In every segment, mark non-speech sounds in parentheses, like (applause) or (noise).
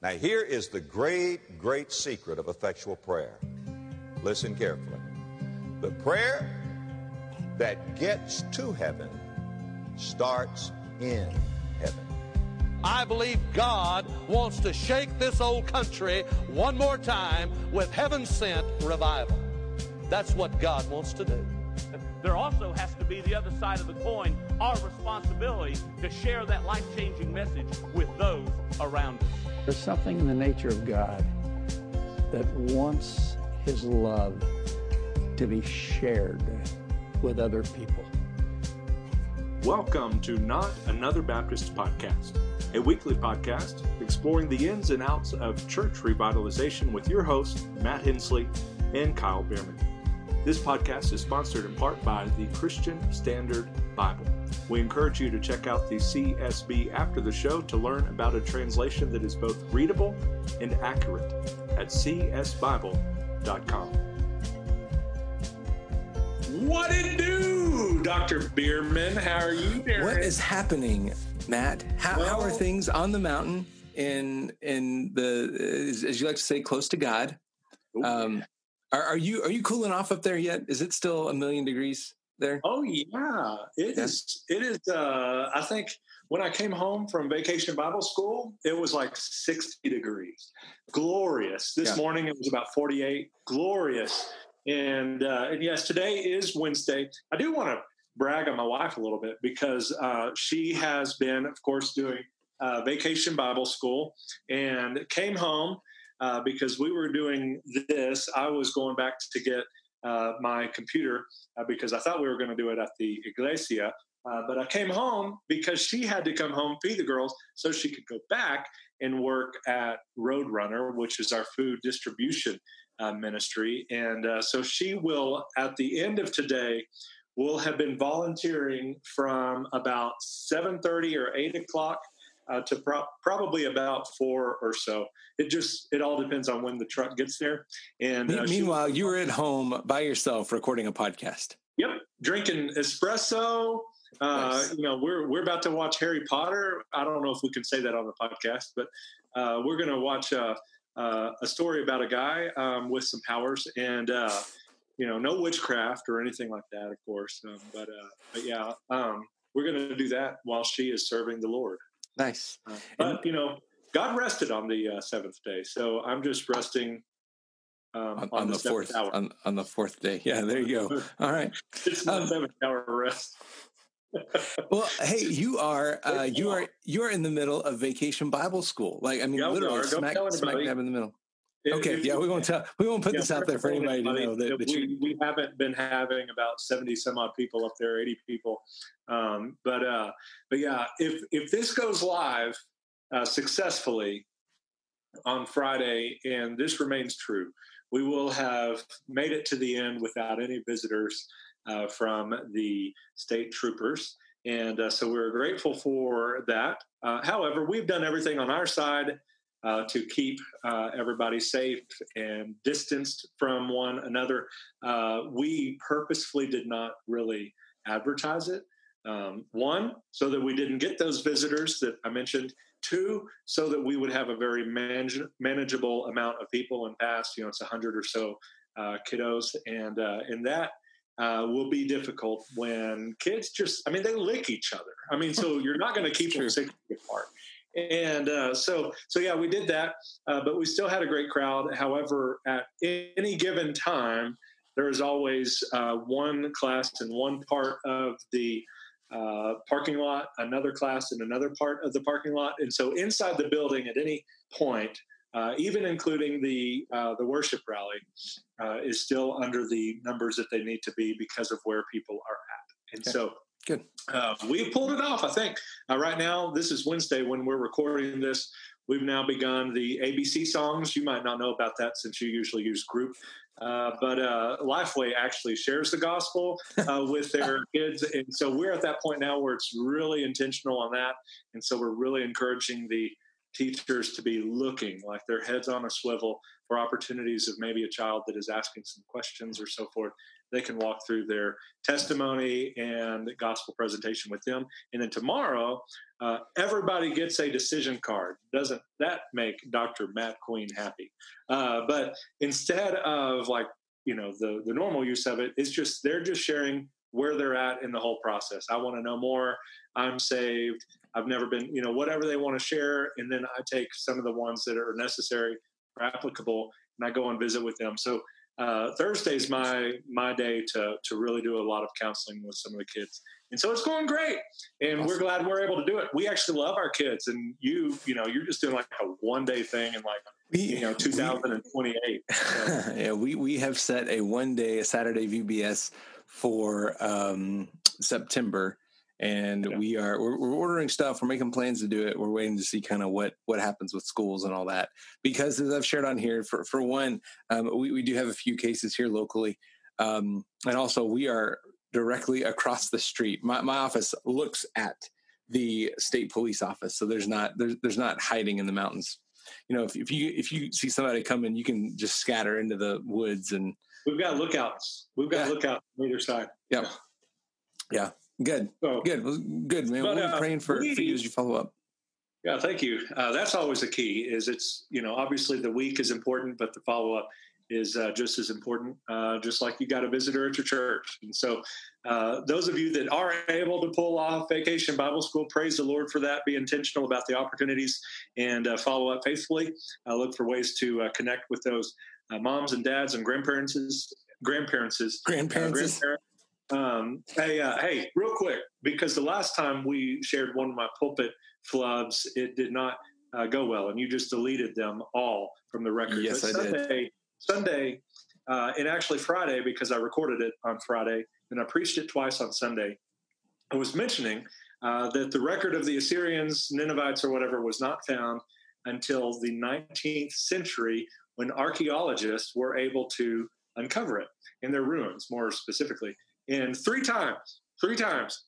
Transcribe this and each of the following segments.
Now, here is the great, great secret of effectual prayer. Listen carefully. The prayer that gets to heaven starts in heaven. I believe God wants to shake this old country one more time with heaven sent revival. That's what God wants to do. There also has to be the other side of the coin, our responsibility to share that life changing message with those around us. There's something in the nature of God that wants His love to be shared with other people. Welcome to Not Another Baptist Podcast, a weekly podcast exploring the ins and outs of church revitalization with your hosts, Matt Henslee and Kyle Bueermann. This podcast is sponsored in part by the Christian Standard Bible. We encourage you to check out the CSB after the show to learn about a translation that is both readable and accurate at csbible.com. What it do, Dr. Bueermann? How are you doing? What is happening, Matt? How, well, how are things on the mountain in in the as you like to say, close to God? Um, are, are, you are you cooling off up there yet? Is it still a million degrees there? Oh yeah, it yeah. is. It is. Uh, I think when I came home from vacation Bible school, it was like sixty degrees, glorious. This yeah. morning it was about forty eight, glorious. And uh, and yes, today is Wednesday. I do want to brag on my wife a little bit because uh, she has been, of course, doing uh, vacation Bible school and came home uh, because we were doing this. I was going back to get uh, my computer uh, because I thought we were going to do it at the iglesia. Uh, but I came home because she had to come home, feed the girls, so she could go back and work at Roadrunner, which is our food distribution uh, ministry. And uh, so she will, at the end of today, will have been volunteering from about 7.30 or 8 o'clock uh, to pro- probably about four or so. It just it all depends on when the truck gets there. And uh, meanwhile, she, you were at home by yourself recording a podcast. Yep, drinking espresso. Uh, nice. You know, we're we're about to watch Harry Potter. I don't know if we can say that on the podcast, but uh, we're going to watch uh, uh, a story about a guy um, with some powers and. you know, no witchcraft or anything like that, of course. Um, but, but yeah, um, we're going to do that while she is serving the Lord. Nice. Uh, but, you know, God rested on the uh, seventh day. So I'm just resting um, on, on, the, the fourth hour. On, on, the fourth day. Yeah, there you go. (laughs) All right. it's um, seven hour rest. well, hey, you are (laughs) uh, you are you are in the middle of vacation Bible school. Like I mean, yeah, literally smack, smack dab in the middle. Okay, yeah, we won't tell. We won't put yeah, this out there for anybody, anybody to know that, that we, we haven't been having about seventy some odd people up there, eighty people um, but uh, but yeah, if if this goes live uh, successfully on Friday, and this remains true, we will have made it to the end without any visitors uh, from the state troopers. And uh, so we're grateful for that. Uh, however, we've done everything on our side uh, to keep uh, everybody safe and distanced from one another. Uh, we purposefully did not really advertise it. Um, one, so that we didn't get those visitors that I mentioned. Two, so that we would have a very manage- manageable amount of people in past. You know, it's a hundred or so uh, kiddos, and uh, and that uh, will be difficult when kids just. I mean, they lick each other. I mean, so you're not going to keep them six feet apart. And uh, so, so yeah, we did that, uh, but we still had a great crowd. However, at any given time, there is always uh, one class in one part of the uh, parking lot, another class in another part of the parking lot, and so inside the building at any point, uh, even including the uh, the worship rally, uh, is still under the numbers that they need to be because of where people are at. And okay. so, good. Uh, we pulled it off. I think uh, right now this is Wednesday when we're recording this. We've now begun the ABC songs. You might not know about that since you usually use group uh, but uh, Lifeway actually shares the gospel uh, with their (laughs) kids. And so we're at that point now where it's really intentional on that. And so we're really encouraging the teachers to be looking like their heads on a swivel for opportunities of maybe a child that is asking some questions or so forth. They can walk through their testimony and gospel presentation with them. And then tomorrow, uh, everybody gets a decision card. Doesn't that make Dr. Matt Queen happy? Uh, but instead of like, you know, the, the normal use of it, it's just, they're just sharing where they're at in the whole process. I want to know more. I'm saved. I've never been, you know, whatever they want to share. And then I take some of the ones that are necessary or applicable and I go and visit with them. So uh, Thursday's my my day to to really do a lot of counseling with some of the kids, and so it's going great. And awesome. we're glad we're able to do it. We actually love our kids, and you you know you're just doing like a one day thing and like we, you know 2028. (laughs) So. yeah, we we have set a one day a Saturday VBS for um, September and yeah. we are we're, we're, ordering stuff we're making plans to do it we're waiting to see kind of what what happens with schools and all that. Because as i've shared on here for for one um, we, we do have a few cases here locally um, and also we are directly across the street. My, my office looks at the state police office so there's not there's, there's not hiding in the mountains. You know if, if you if you see somebody coming you can just scatter into the woods and we've got lookouts. We've got yeah. lookouts on either side. Yep. Yeah Good. So, good. Well, good, man. But, we're uh, praying for, we, for you as you follow up. Yeah, thank you. Uh, that's always the key. Is it's you know obviously the week is important, but the follow up is uh, just as important. Uh, just like you got a visitor at your church, and so uh, those of you that are able to pull off Vacation Bible School, praise the Lord for that. Be intentional about the opportunities and uh, follow up faithfully. look for ways to connect with those moms and dads and grandparents, grandparents, grandparents, um, hey, uh, hey, real quick, because the last time we shared one of my pulpit flubs, it did not uh, go well, and you just deleted them all from the record. Yes, but I Sunday, did. Sunday, uh, and actually Friday, because I recorded it on Friday and I preached it twice on Sunday. I was mentioning uh, that the record of the Assyrians, Ninevites, or whatever was not found until the 19th century when archaeologists were able to uncover it in their ruins, more specifically. And three times, three times,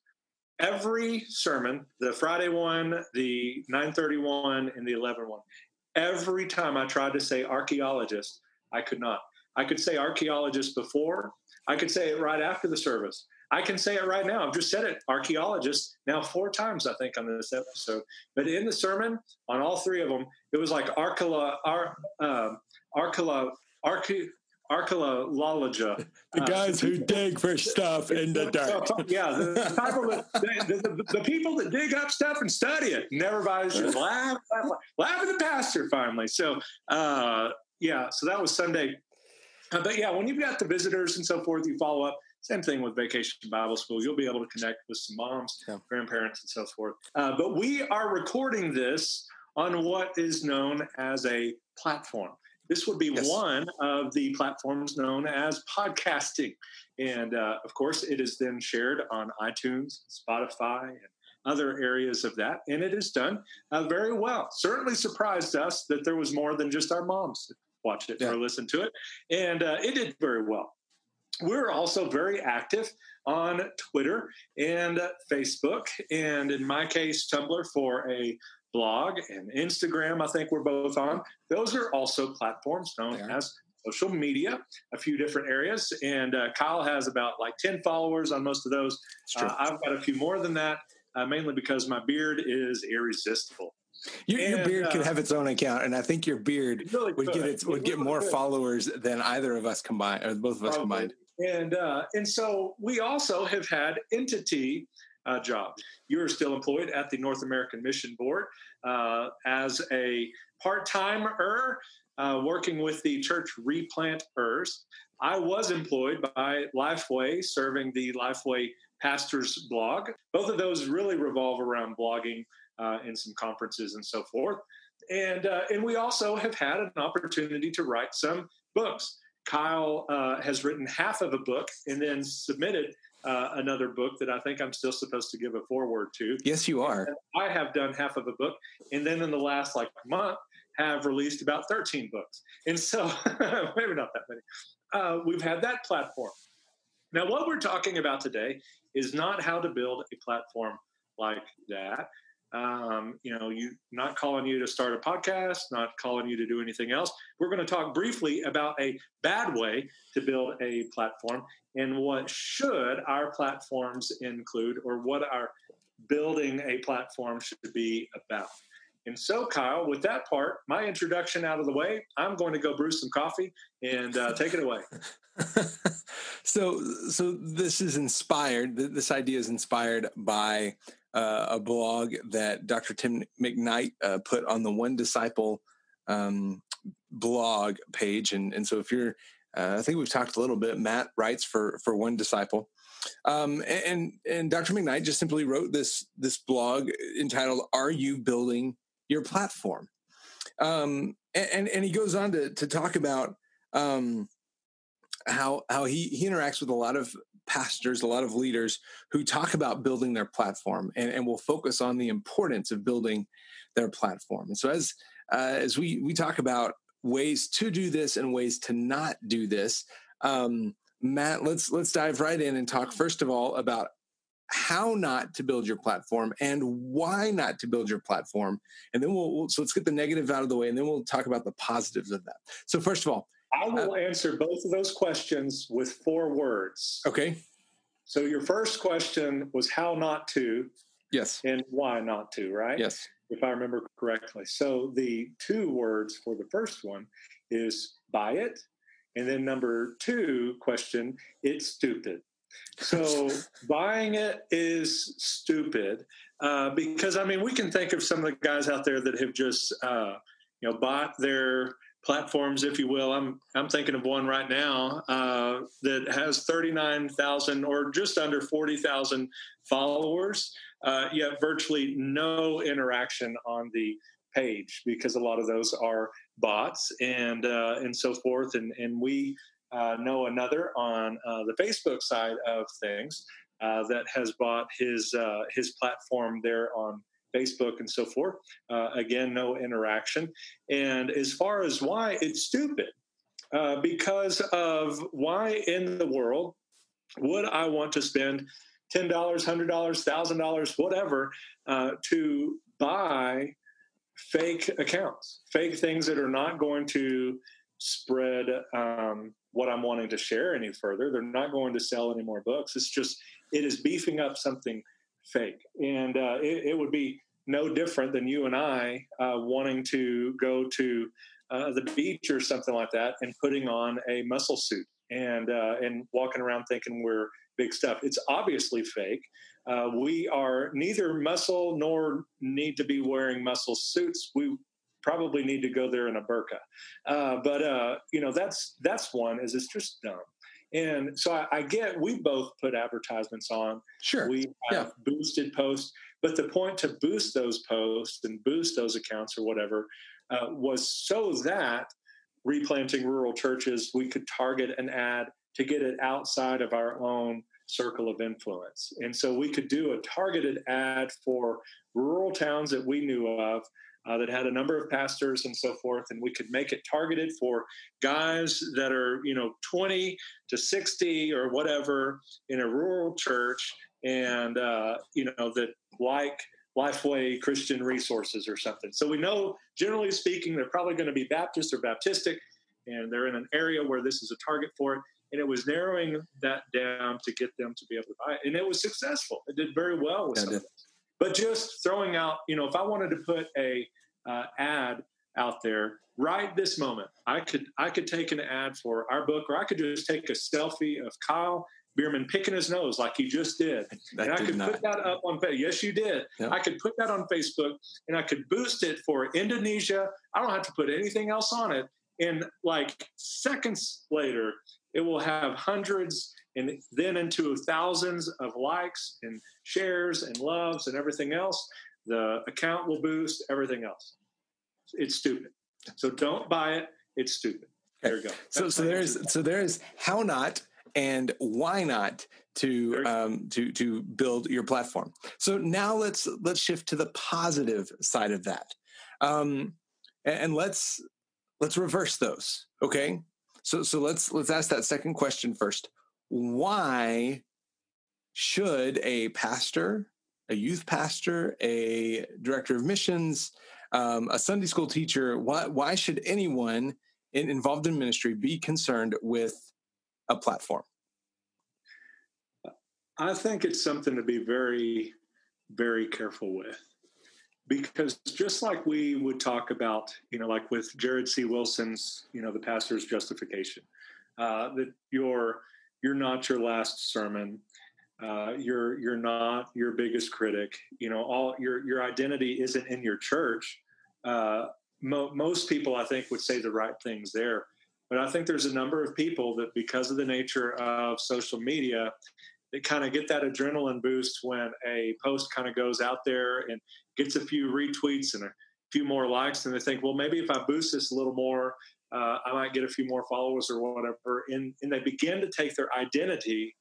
every sermon, the Friday one, the 931, and the 11 one, every time I tried to say archaeologist, I could not. I could say archaeologist before, I could say it right after the service. I can say it right now. I've just said it, archaeologist, now four times, I think, on this episode. But in the sermon, on all three of them, it was like archaeolo, ar, um, archaeolo, archae, archaeologia. (laughs) The guys uh, who dig for stuff in the (laughs) dirt. yeah, the, (laughs) the, the, the, people that dig up stuff and study it. And everybody's just laugh, laugh, laugh at the pastor finally. So, uh, yeah, so that was Sunday. Uh, but yeah, when you've got the visitors and so forth, you follow up. Same thing with Vacation Bible School. You'll be able to connect with some moms, yeah. grandparents, and so forth. Uh, but we are recording this on what is known as a platform. This would be yes. one of the platforms known as podcasting. And uh, of course, it is then shared on iTunes, Spotify, and other areas of that. And it is done uh, very well. Certainly surprised us that there was more than just our moms that watched it yeah. or listened to it. And uh, it did very well. We're also very active on Twitter and Facebook, and in my case, Tumblr for a blog and Instagram, I think we're both on. Those are also platforms known as social media, a few different areas. And uh, Kyle has about like 10 followers on most of those. Uh, I've got a few more than that, uh, mainly because my beard is irresistible. Your, and, your beard could uh, have its own account, and I think your beard really would get its, would it get really more could. followers than either of us combined, or both of us Probably. combined. And uh, and so we also have had entity uh, job. You're still employed at the North American Mission Board uh, as a part timer uh, working with the church replanters. I was employed by Lifeway, serving the Lifeway Pastors blog. Both of those really revolve around blogging uh, and some conferences and so forth. And, uh, and we also have had an opportunity to write some books. Kyle uh, has written half of a book and then submitted uh, another book that I think I'm still supposed to give a foreword to. Yes, you are. And I have done half of a book, and then in the last like month have released about 13 books, and so (laughs) maybe not that many. Uh, we've had that platform. Now, what we're talking about today is not how to build a platform like that. Um, you know, you not calling you to start a podcast, not calling you to do anything else. We're going to talk briefly about a bad way to build a platform and what should our platforms include, or what our building a platform should be about. And so, Kyle, with that part, my introduction out of the way, I'm going to go brew some coffee and uh, take it away. (laughs) so, so this is inspired. This idea is inspired by uh, a blog that Dr. Tim McKnight uh, put on the One Disciple um, blog page, and and so if you're, uh, I think we've talked a little bit. Matt writes for for One Disciple, um, and and Dr. McKnight just simply wrote this this blog entitled "Are You Building Your Platform?" Um, and and he goes on to to talk about um, how how he he interacts with a lot of pastors, a lot of leaders who talk about building their platform and, and will focus on the importance of building their platform. And so as uh, as we we talk about ways to do this and ways to not do this, um, Matt, let's let's dive right in and talk first of all about how not to build your platform and why not to build your platform, and then we'll, we'll so let's get the negative out of the way, and then we'll talk about the positives of that. So first of all, I will uh, answer both of those questions with four words. Okay. So your first question was how not to. Yes. And why not to, right? Yes. If I remember correctly. So the two words for the first one is buy it. And then number two question, it's stupid. So (laughs) buying it is stupid uh, because I mean we can think of some of the guys out there that have just uh, you know bought their platforms, if you will. I'm I'm thinking of one right now uh, that has 39,000 or just under 40,000 followers, uh, yet virtually no interaction on the page because a lot of those are bots and uh, and so forth. And and we uh, know another on uh, the Facebook side of things uh, that has bought his his platform there on Facebook and so forth. Uh, again, no interaction. And as far as why, it's stupid uh, because of why in the world would I want to spend $10, $100, $1,000, whatever, uh, to buy fake accounts, fake things that are not going to spread um, what I'm wanting to share any further. They're not going to sell any more books. It's just, it is beefing up something fake. And uh, it, it, would be no different than you and I uh, wanting to go to uh, the beach or something like that and putting on a muscle suit and uh, and walking around thinking we're big stuff. It's obviously fake. Uh, we are neither muscle nor need to be wearing muscle suits. We probably need to go there in a burqa. Uh, but you know that's that's one is it's just dumb. And so I, I, get we both put advertisements on. Sure. We have yeah. boosted posts, but the point to boost those posts and boost those accounts or whatever uh, was so that replanting rural churches, we could target an ad to get it outside of our own circle of influence. And so we could do a targeted ad for rural towns that we knew of uh, that had a number of pastors and so forth, and we could make it targeted for guys that are, you know, 20 to 60 or whatever in a rural church, and uh, you know that like Lifeway Christian Resources or something. So we know, generally speaking, they're probably going to be Baptist or Baptistic, and they're in an area where this is a target for it. And it was narrowing that down to get them to be able to buy it, and it was successful. It did very well with yeah, some of. But just throwing out, you know, if I wanted to put a uh, ad out there right this moment, I could I could take an ad for our book, or I could just take a selfie of Kyle Bueermann picking his nose like he just did, that and I could not. put that up on. Facebook. Yes, you did. Yep. I could put that on Facebook, and I could boost it for Indonesia. I don't have to put anything else on it. And like seconds later, it will have hundreds and then into thousands of likes and shares and loves and everything else. The account will boost everything else. It's stupid. So don't buy it. It's stupid. There you go. That's so so there's so there's how not and why not to um, to to build your platform. So now let's let's shift to the positive side of that, um, and, and let's let's reverse those. Okay, so so let's let's ask that second question first. Why should a pastor, a youth pastor, a director of missions, um, a Sunday school teacher. Why, why should anyone in, involved in ministry be concerned with a platform? I think it's something to be very, very careful with. Because just like we would talk about, you know, like with Jared C. Wilson's, you know, the pastor's justification, uh, that you're you're not your last sermon, uh, you're you're not your biggest critic. You know, all your your identity isn't in your church. Uh, mo- most people, I think, would say the right things there. But I think there's a number of people that, because of the nature of social media, they kind of get that adrenaline boost when a post kind of goes out there and gets a few retweets and a few more likes, and they think, well, maybe if I boost this a little more, uh, I might get a few more followers or whatever. And, and they begin to take their identity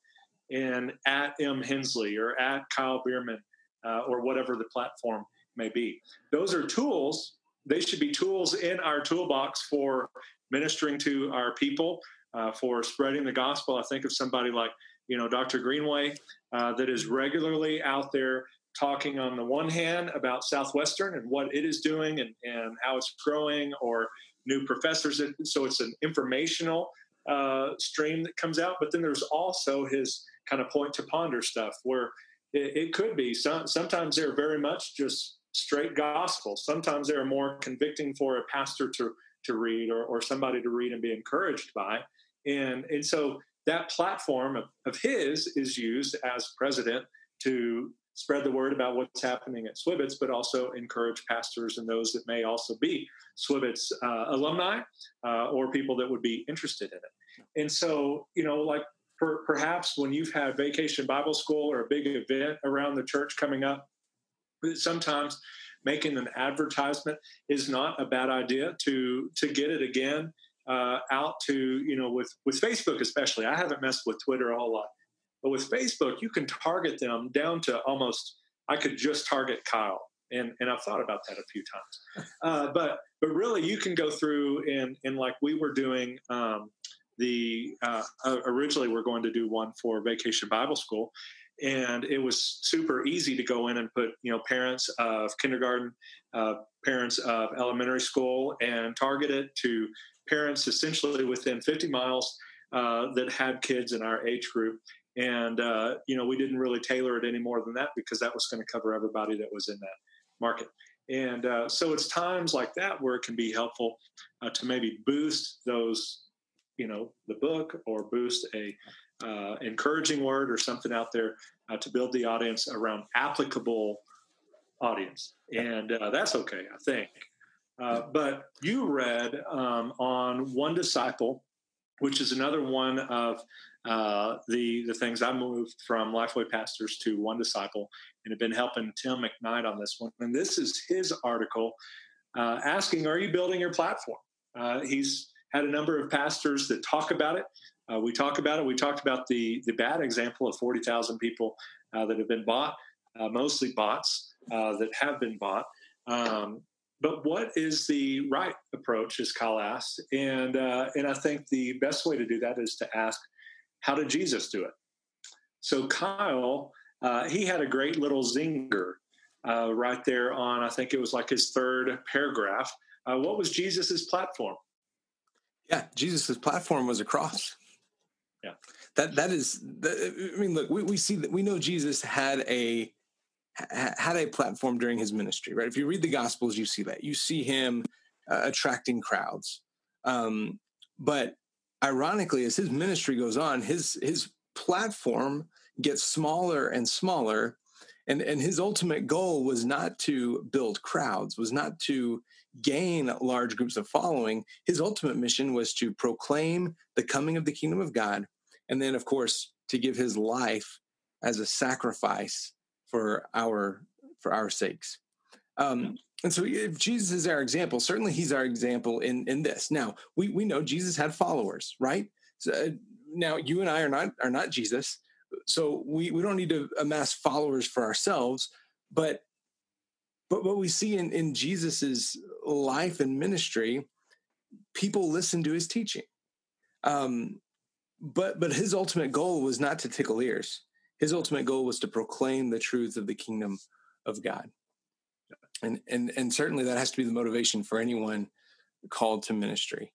and at M. Henslee or at Kyle Bueermann uh, or whatever the platform may be. Those are tools. They should be tools in our toolbox for ministering to our people, uh, for spreading the gospel. I think of somebody like, you know, Dr. Greenway uh, that is regularly out there talking on the one hand about Southwestern and what it is doing and, and how it's growing or new professors. So it's an informational uh, stream that comes out, but then there's also his kind of point to ponder stuff where it, it could be some, sometimes they're very much just straight gospel. Sometimes they're more convicting for a pastor to to read or, or somebody to read and be encouraged by. And and so that platform of, of his is used as president to spread the word about what's happening at Swibitz, but also encourage pastors and those that may also be Swibitz uh, alumni uh, or people that would be interested in it. And so, you know, like per, perhaps when you've had vacation Bible school or a big event around the church coming up, sometimes making an advertisement is not a bad idea to to get it again uh, out to you know with with Facebook especially. I haven't messed with Twitter a whole lot, but with Facebook you can target them down to almost. I could just target Kyle, and and I've thought about that a few times. (laughs) Uh, but but really, you can go through and and like we were doing. Um, the uh, originally we're going to do one for Vacation Bible School, and it was super easy to go in and put you know parents of kindergarten, uh, parents of elementary school, and target it to parents essentially within 50 miles uh, that had kids in our age group. And uh, you know we didn't really tailor it any more than that because that was going to cover everybody that was in that market. And uh, so it's times like that where it can be helpful uh, to maybe boost those you know the book or boost a uh, encouraging word or something out there uh, to build the audience around applicable audience and uh, that's okay i think uh, but you read um, on one disciple which is another one of uh, the the things I moved from Lifeway pastors to one disciple, and have been helping Tim McKnight on this one. And this is his article uh, asking, "Are you building your platform?" he's had a number of pastors that talk about it. Uh, we talk about it. We talked about the the bad example of forty thousand people uh, that have been bought, uh, mostly bots uh, that have been bought. Um, but what is the right approach, as Kyle asked, and uh, and I think the best way to do that is to ask, how did Jesus do it? So Kyle, uh, he had a great little zinger right there on. I think it was like his third paragraph. what was Jesus's platform? Yeah, Jesus's platform was a cross. Yeah, that that is. I mean, look, we, we see that we know Jesus had a had a platform during his ministry, right? If you read the Gospels, you see that you see him uh, attracting crowds. Um, but ironically, as his ministry goes on, his his platform gets smaller and smaller, and and his ultimate goal was not to build crowds, was not to gain large groups of following, his ultimate mission was to proclaim the coming of the kingdom of God, and then, of course, to give his life as a sacrifice for our for our sakes. Um, and so, if Jesus is our example, certainly he's our example in in this. Now, we we know Jesus had followers, right? So, uh, now, you and I are not are not Jesus, so we we don't need to amass followers for ourselves, but but what we see in, in Jesus's life and ministry, people listen to his teaching. Um, but but his ultimate goal was not to tickle ears. His ultimate goal was to proclaim the truth of the kingdom of God. And, and, and certainly that has to be the motivation for anyone called to ministry.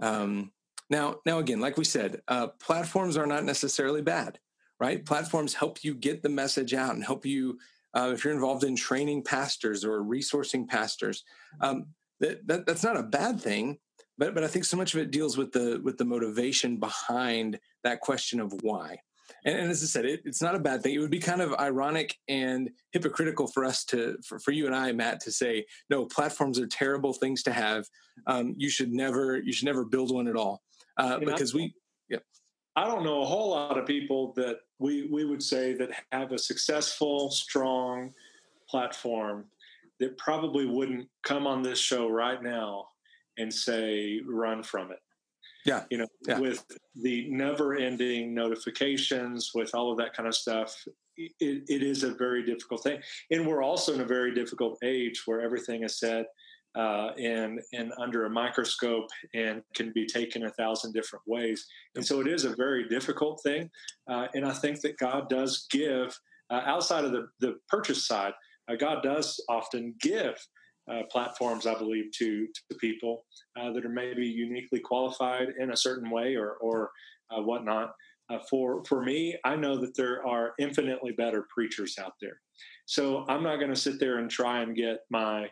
Um, now, now again, like we said, uh, platforms are not necessarily bad, right? Platforms help you get the message out and help you uh, if you're involved in training pastors or resourcing pastors. Um, that, that, that's not a bad thing, but but I think so much of it deals with the with the motivation behind that question of why. And, and as I said, it, it's not a bad thing. It would be kind of ironic and hypocritical for us to, for, for you and I, Matt, to say, no, platforms are terrible things to have. Um, you should never, you should never build one at all, uh, because we, yeah. I don't know a whole lot of people that we we would say that have a successful, strong platform that probably wouldn't come on this show right now and say run from it. Yeah. You know, yeah. with the never ending notifications, with all of that kind of stuff, it, it is a very difficult thing. And we're also in a very difficult age where everything is said uh, and, and under a microscope and can be taken a thousand different ways. And so it is a very difficult thing. Uh, and I think that God does give, uh, outside of the, the purchase side, uh, God does often give uh, platforms, I believe, to to people uh, that are maybe uniquely qualified in a certain way or or uh, whatnot. Uh, for for me, I know that there are infinitely better preachers out there, so I'm not going to sit there and try and get my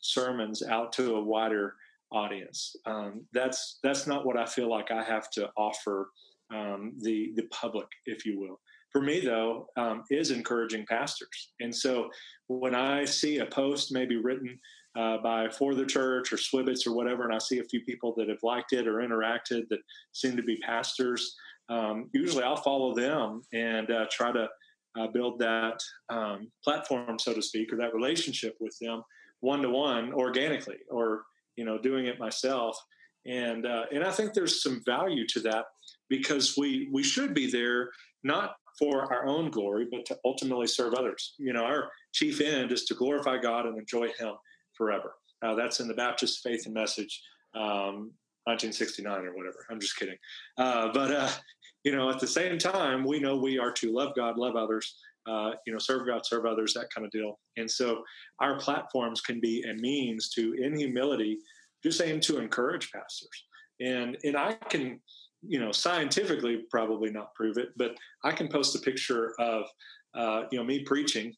sermons out to a wider audience. Um, that's that's not what I feel like I have to offer um, the the public, if you will for me though um, is encouraging pastors. And so when i see a post maybe written uh, by for the church or swibbits or whatever and i see a few people that have liked it or interacted that seem to be pastors um, usually i'll follow them and uh, try to uh, build that um, platform so to speak or that relationship with them one to one organically or you know doing it myself. And uh, and i think there's some value to that because we we should be there not for our own glory, but to ultimately serve others. You know, our chief end is to glorify God and enjoy Him forever. Uh, that's in the Baptist Faith and Message, um, 1969 or whatever. I'm just kidding. Uh, but, uh, you know, at the same time, we know we are to love God, love others, uh, you know, serve God, serve others, that kind of deal. And so our platforms can be a means to, in humility, just aim to encourage pastors. And, and I can, you know, scientifically probably not prove it, but I can post a picture of, uh, you know, me preaching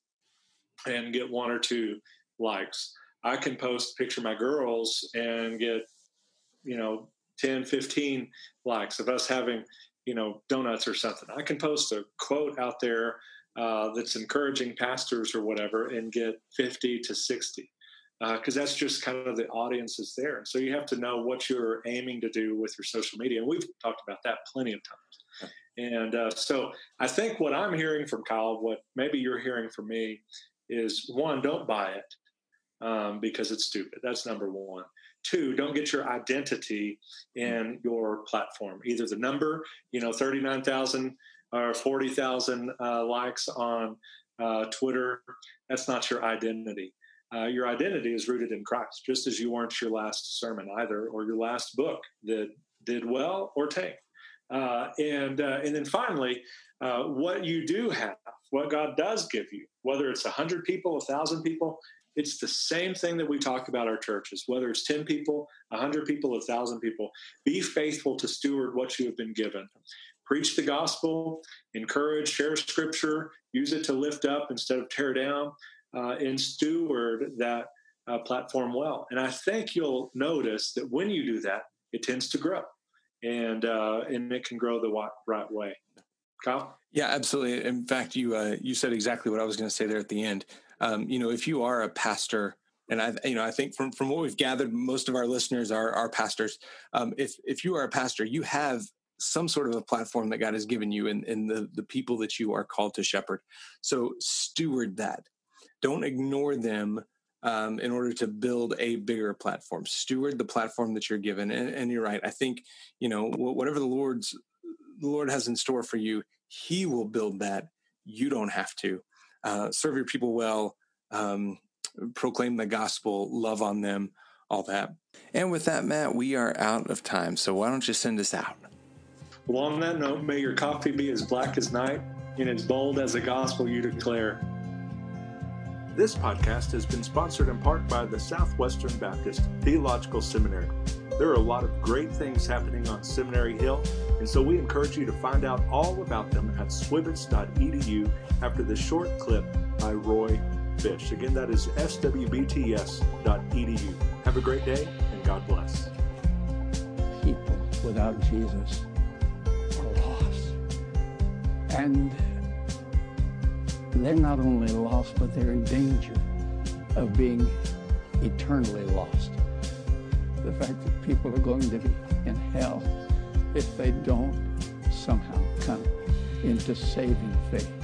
and get one or two likes. I can post a picture of my girls and get, you know, 10, 15 likes of us having, you know, donuts or something. I can post a quote out there uh, that's encouraging pastors or whatever and get 50 to 60 because uh, that's just kind of the audience is there. So you have to know what you're aiming to do with your social media. And we've talked about that plenty of times. And uh, so I think what I'm hearing from Kyle, what maybe you're hearing from me, is one, don't buy it um, because it's stupid. That's number one. Two, don't get your identity in your platform, either the number, you know, 39,000 or 40,000 uh, likes on uh, Twitter. That's not your identity uh, your identity is rooted in Christ, just as you weren't your last sermon either, or your last book that did well or tanked. Uh, and uh, and then finally, uh, what you do have, what God does give you, whether it's a hundred people, a thousand people, it's the same thing that we talk about our churches. Whether it's ten people, a hundred people, a thousand people, be faithful to steward what you have been given. Preach the gospel, encourage, share scripture, use it to lift up instead of tear down uh, and steward that uh, platform well. And I think you'll notice that when you do that, it tends to grow, and uh, and it can grow the right way. Kyle? Yeah, absolutely. In fact, you uh, you said exactly what I was going to say there at the end. Um, you know, if you are a pastor, and I, you know, I think from from what we've gathered, most of our listeners are are pastors. Um, if if you are a pastor, you have some sort of a platform that God has given you and, and the, the people that you are called to shepherd. So steward that don't ignore them um, in order to build a bigger platform. Steward the platform that you're given. And, and, you're right. I think you know whatever the Lord's the Lord has in store for you, He will build that. You don't have to. Uh, serve your people well. Um, proclaim the gospel. Love on them. All that. And with that, Matt, we are out of time. So why don't you send us out? Well, on that note, may your coffee be as black as night and as bold as the gospel you declare. This podcast has been sponsored in part by the Southwestern Baptist Theological Seminary. There are a lot of great things happening on Seminary Hill, and so we encourage you to find out all about them at swbts.edu after this short clip by Roy Fish. Again, that is swbts.edu. Have a great day, and God bless. People without Jesus are lost. And they're not only lost, but they're in danger of being eternally lost. The fact that people are going to be in hell if they don't somehow come into saving faith.